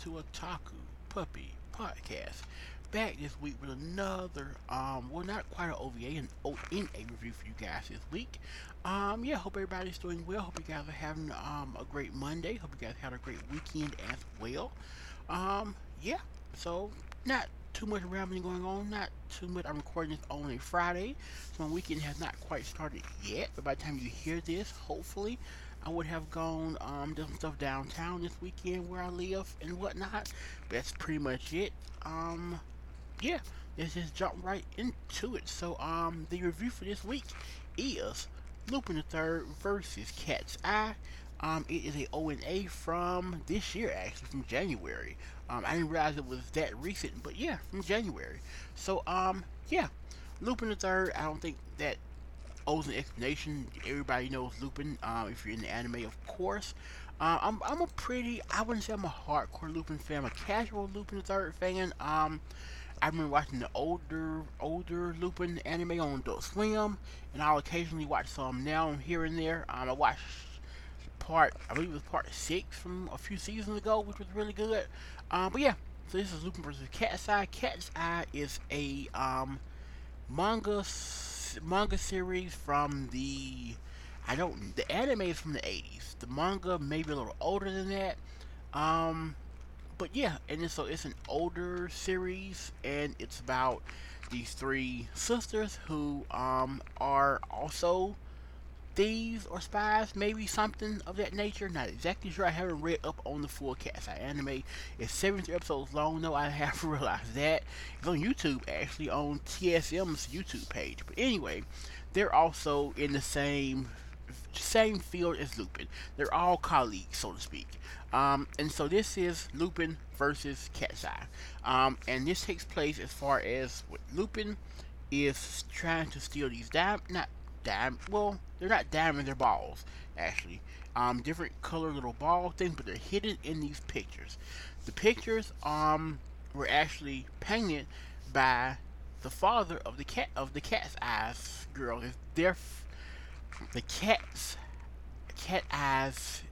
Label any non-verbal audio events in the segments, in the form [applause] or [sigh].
to Otaku Puppy Podcast. Back this week with another, um, well, not quite an OVA, an ONA review for you guys this week. Um, yeah, hope everybody's doing well. Hope you guys are having um a great Monday. Hope you guys had a great weekend as well. Um, yeah, so not too much rambling going on, not too much. I'm recording this on a Friday, so my weekend has not quite started yet. But by the time you hear this, hopefully, I would have gone um done stuff downtown this weekend where I live and whatnot. But that's pretty much it. Um, yeah, let's just jump right into it. So um, the review for this week is Lupin the Third versus Cat's Eye. Um, it is a ONA from this year, actually, from January. Um, I didn't realize it was that recent, but yeah, from January. So, um, yeah, Lupin the Third. I don't think that owes an explanation. Everybody knows Lupin. Um, if you're in the anime, of course. Uh, I'm I'm a pretty. I wouldn't say I'm a hardcore Lupin fan. I'm a casual Lupin the Third fan. Um, I've been watching the older older Lupin anime on Adult Swim, and I'll occasionally watch some now here and there. Um, I watched part, I believe it was part six from a few seasons ago, which was really good. Um, but yeah, so this is Lupin versus Cat's Eye. Cat's Eye is a um, manga manga series from the I don't the anime is from the 80s. The manga maybe a little older than that. Um, but yeah, and so it's an older series, and it's about these three sisters who um are also thieves or spies, maybe something of that nature. Not exactly sure. I haven't read up on the full Cat's anime. It's 73 episodes long, though. I have [laughs] realized that. It's on YouTube, actually, on TSM's YouTube page. But anyway, they're also in the same same field as Lupin. They're all colleagues, so to speak. Um, and so this is Lupin versus Cat's Eye. Um, and this takes place as far as what Lupin is trying to steal these dime, not dime. Well, they're not diamonds; they're balls, actually. Um, different color little ball things, but they're hidden in these pictures. The pictures um were actually painted by the father of the cat of the cat's eyes girl. Is Their the cat's cat eyes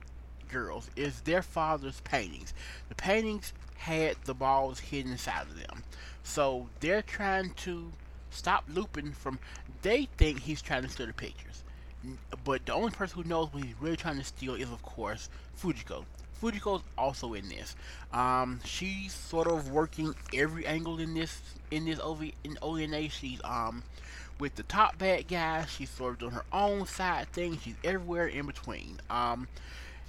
girls is their father's paintings. The paintings had the balls hidden inside of them. So they're trying to stop Lupin from. They think he's trying to steal the pictures, but the only person who knows what he's really trying to steal is, of course, Fujiko. Fujiko's also in this. Um, she's sort of working every angle in this in this OV in ONA. She's um with the top bad guy. She's sort of doing her own side thing. She's everywhere in between. Um,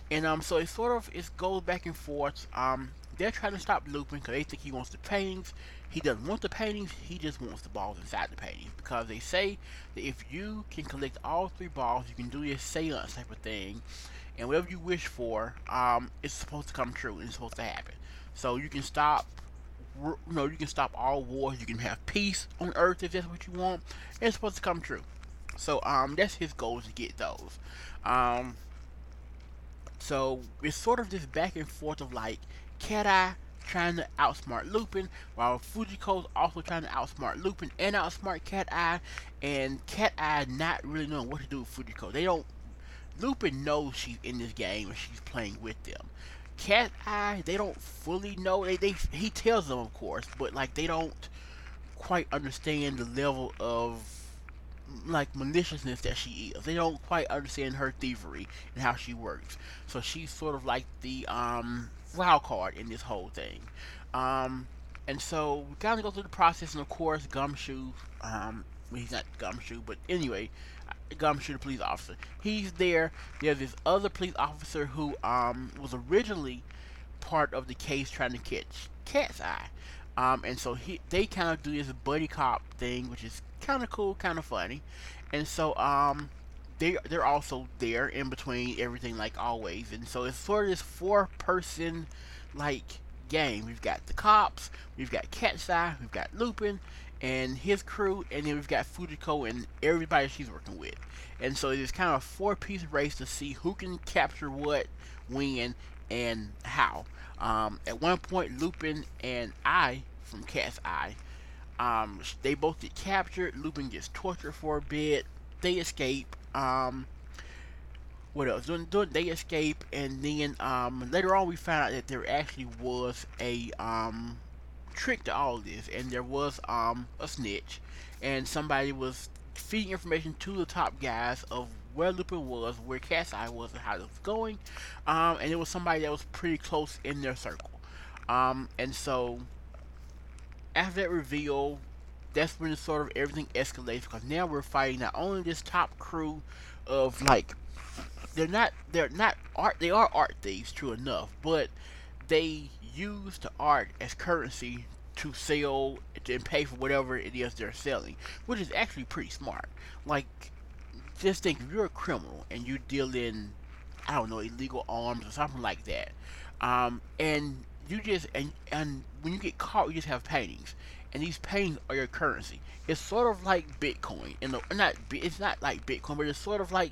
and um, so it sort of it goes back and forth. Um, they're trying to stop Lupin because they think he wants the paintings. He doesn't want the paintings. He just wants the balls inside the paintings because they say that if you can collect all three balls, you can do this seance type of thing, and whatever you wish for, um, it's supposed to come true and it's supposed to happen. So you can stop you know, you can stop all wars. You can have peace on Earth if that's what you want. It's supposed to come true. So um, that's his goal to get those. Um, so it's sort of this back and forth of like Cat Eye trying to outsmart Lupin, while Fujiko's also trying to outsmart Lupin and outsmart Cat Eye, and Cat Eye not really knowing what to do with Fujiko. They don't. Lupin knows she's in this game and she's playing with them. Cat Eye, they don't fully know. They, they he tells them, of course, but like they don't quite understand the level of like maliciousness that she is. They don't quite understand her thievery and how she works. So she's sort of like the um, wild card in this whole thing. Um, and so we kind of go through the process, and of course, Gumshoe, um, he's not Gumshoe, but anyway, Gumshoe, the police officer. He's there. There's this other police officer who um, was originally part of the case trying to catch Cat's Eye. Um, and so he, they kind of do this buddy cop thing, which is kind of cool, kind of funny. And so um, they they're also there in between everything, like always. And so it's sort of this four person like game. We've got the cops, we've got Cat's Eye, we've got Lupin, and his crew, and then we've got Fujiko and everybody she's working with. And so it's kind of a four-piece race to see who can capture what, when, and how. Um, at one point, Lupin and Ai from Cat's Eye, um, they both get captured. Lupin gets tortured for a bit. They escape. Um, what else? They escape, and then um, later on we found out that there actually was a um, trick to all this, and there was um, a snitch, and somebody was feeding information to the top guys of where Lupin was, where Cat's Eye was, and how it was going, um, and it was somebody that was pretty close in their circle, um, and so after that reveal, that's when sort of everything escalates because now we're fighting not only this top crew of like they're not they're not art they are art thieves true enough but they use the art as currency to sell and pay for whatever it is they're selling which is actually pretty smart. Like just think if you're a criminal and you deal in i don't know illegal arms or something like that um, and you just and and when you get caught you just have paintings and these paintings are your currency it's sort of like bitcoin and not it's not like bitcoin but it's sort of like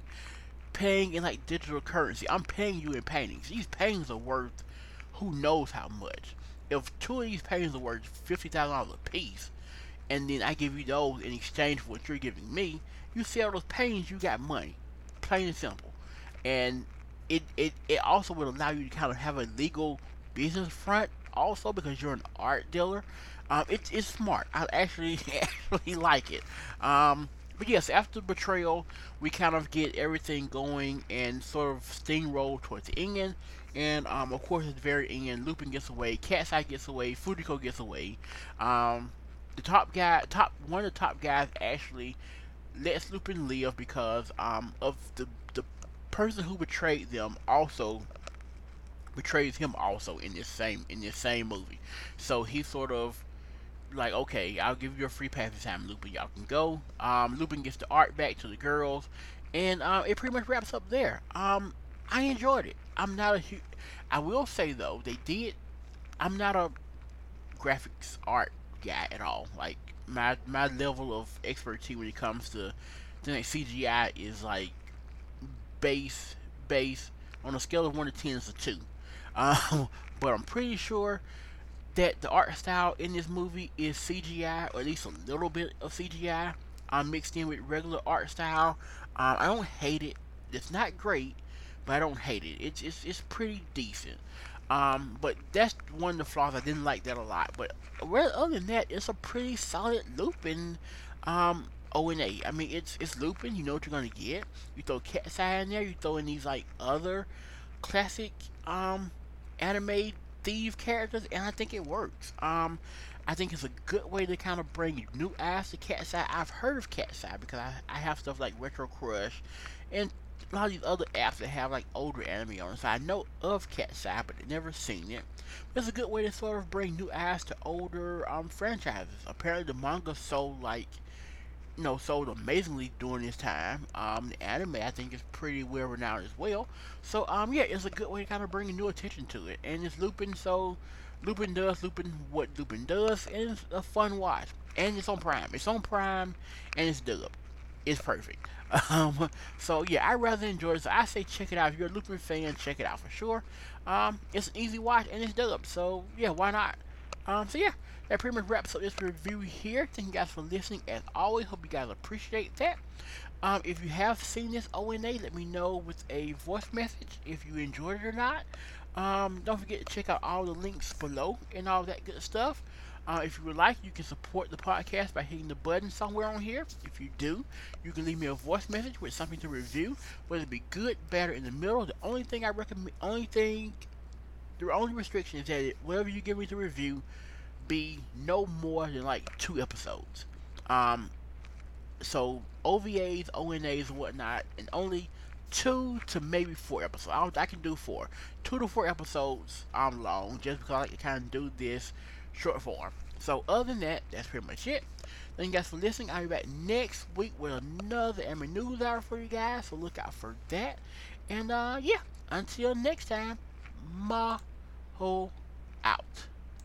paying in like digital currency. I'm paying you in paintings. These paintings are worth who knows how much. If two of these paintings are worth fifty thousand dollars a piece, and then I give you those in exchange for what you're giving me, you sell those paintings, you got money. Plain and simple. And it, it, it also would allow you to kind of have a legal business front also because you're an art dealer. Um, it's it's smart. I actually [laughs] actually like it. Um, but yes, after betrayal, we kind of get everything going and sort of steamroll towards the end. And um, of course, the very end, Lupin gets away, Cat's Eye gets away, Fujiko gets away. Um, the top guy, top one of the top guys, actually lets Lupin live because um, of the the person who betrayed them also betrays him also in this same in this same movie. So he sort of like, okay, I'll give you a free pass this time, Lupin. Y'all can go. Um, Lupin gets the art back to the girls, and uh, it pretty much wraps up there. Um, I enjoyed it. I'm not a. I will say though, they did. I'm not a graphics art guy at all. Like my my level of expertise when it comes to the CGI is like base base on a scale of one to ten is a two. Um, [laughs] but I'm pretty sure that the art style in this movie is CGI, or at least a little bit of CGI, um, mixed in with regular art style. Um, I don't hate it. It's not great, but I don't hate it. It's it's, it's pretty decent. Um, but that's one of the flaws. I didn't like that a lot. But other than that, it's a pretty solid Lupin um, O and A. I mean, it's it's Lupin. You know what you're gonna get. You throw Cat's Eye in there. You throw in these like other classic um, anime thief characters, and I think it works. Um, I think it's a good way to kind of bring new eyes to Cat's Eye. I've heard of Cat's Eye because I, I have stuff like RetroCrush and a lot of these other apps that have like older anime on it. So I know of Cat's Eye, but never seen it. But it's a good way to sort of bring new eyes to older um, franchises. Apparently, the manga sold like you know, sold amazingly during this time. Um, the anime I think is pretty well renowned as well. So um, yeah, it's a good way to kind of bring new attention to it. And it's Lupin, so Lupin does Lupin what Lupin does, and it's a fun watch. And it's on Prime. It's on Prime, and it's dubbed. It's perfect. [laughs] Um, so yeah, I rather enjoy it. So I say check it out. If you're a Lupin fan, check it out for sure. Um, it's an easy watch and it's dubbed. So yeah, why not? Um, so yeah, that pretty much wraps up this review here. Thank you guys for listening. As always, hope you guys appreciate that. Um, if you have seen this ONA, let me know with a voice message if you enjoyed it or not. Um, don't forget to check out all the links below and all that good stuff. Uh, if you would like, you can support the podcast by hitting the button somewhere on here. If you do, you can leave me a voice message with something to review, whether it be good, bad, or in the middle. The only thing I recommend, only thing, the only restriction is that whatever you give me to review, be no more than like two episodes. Um, so OVAs, ONAs, whatnot, and only two to maybe four episodes. I, I can do four, two to four episodes. I'm long just because I like to kind of do this short form. So other than that, that's pretty much it. Thank you guys for listening. I'll be back next week with another anime news hour for you guys. So look out for that. And uh, yeah, until next time, Maho out.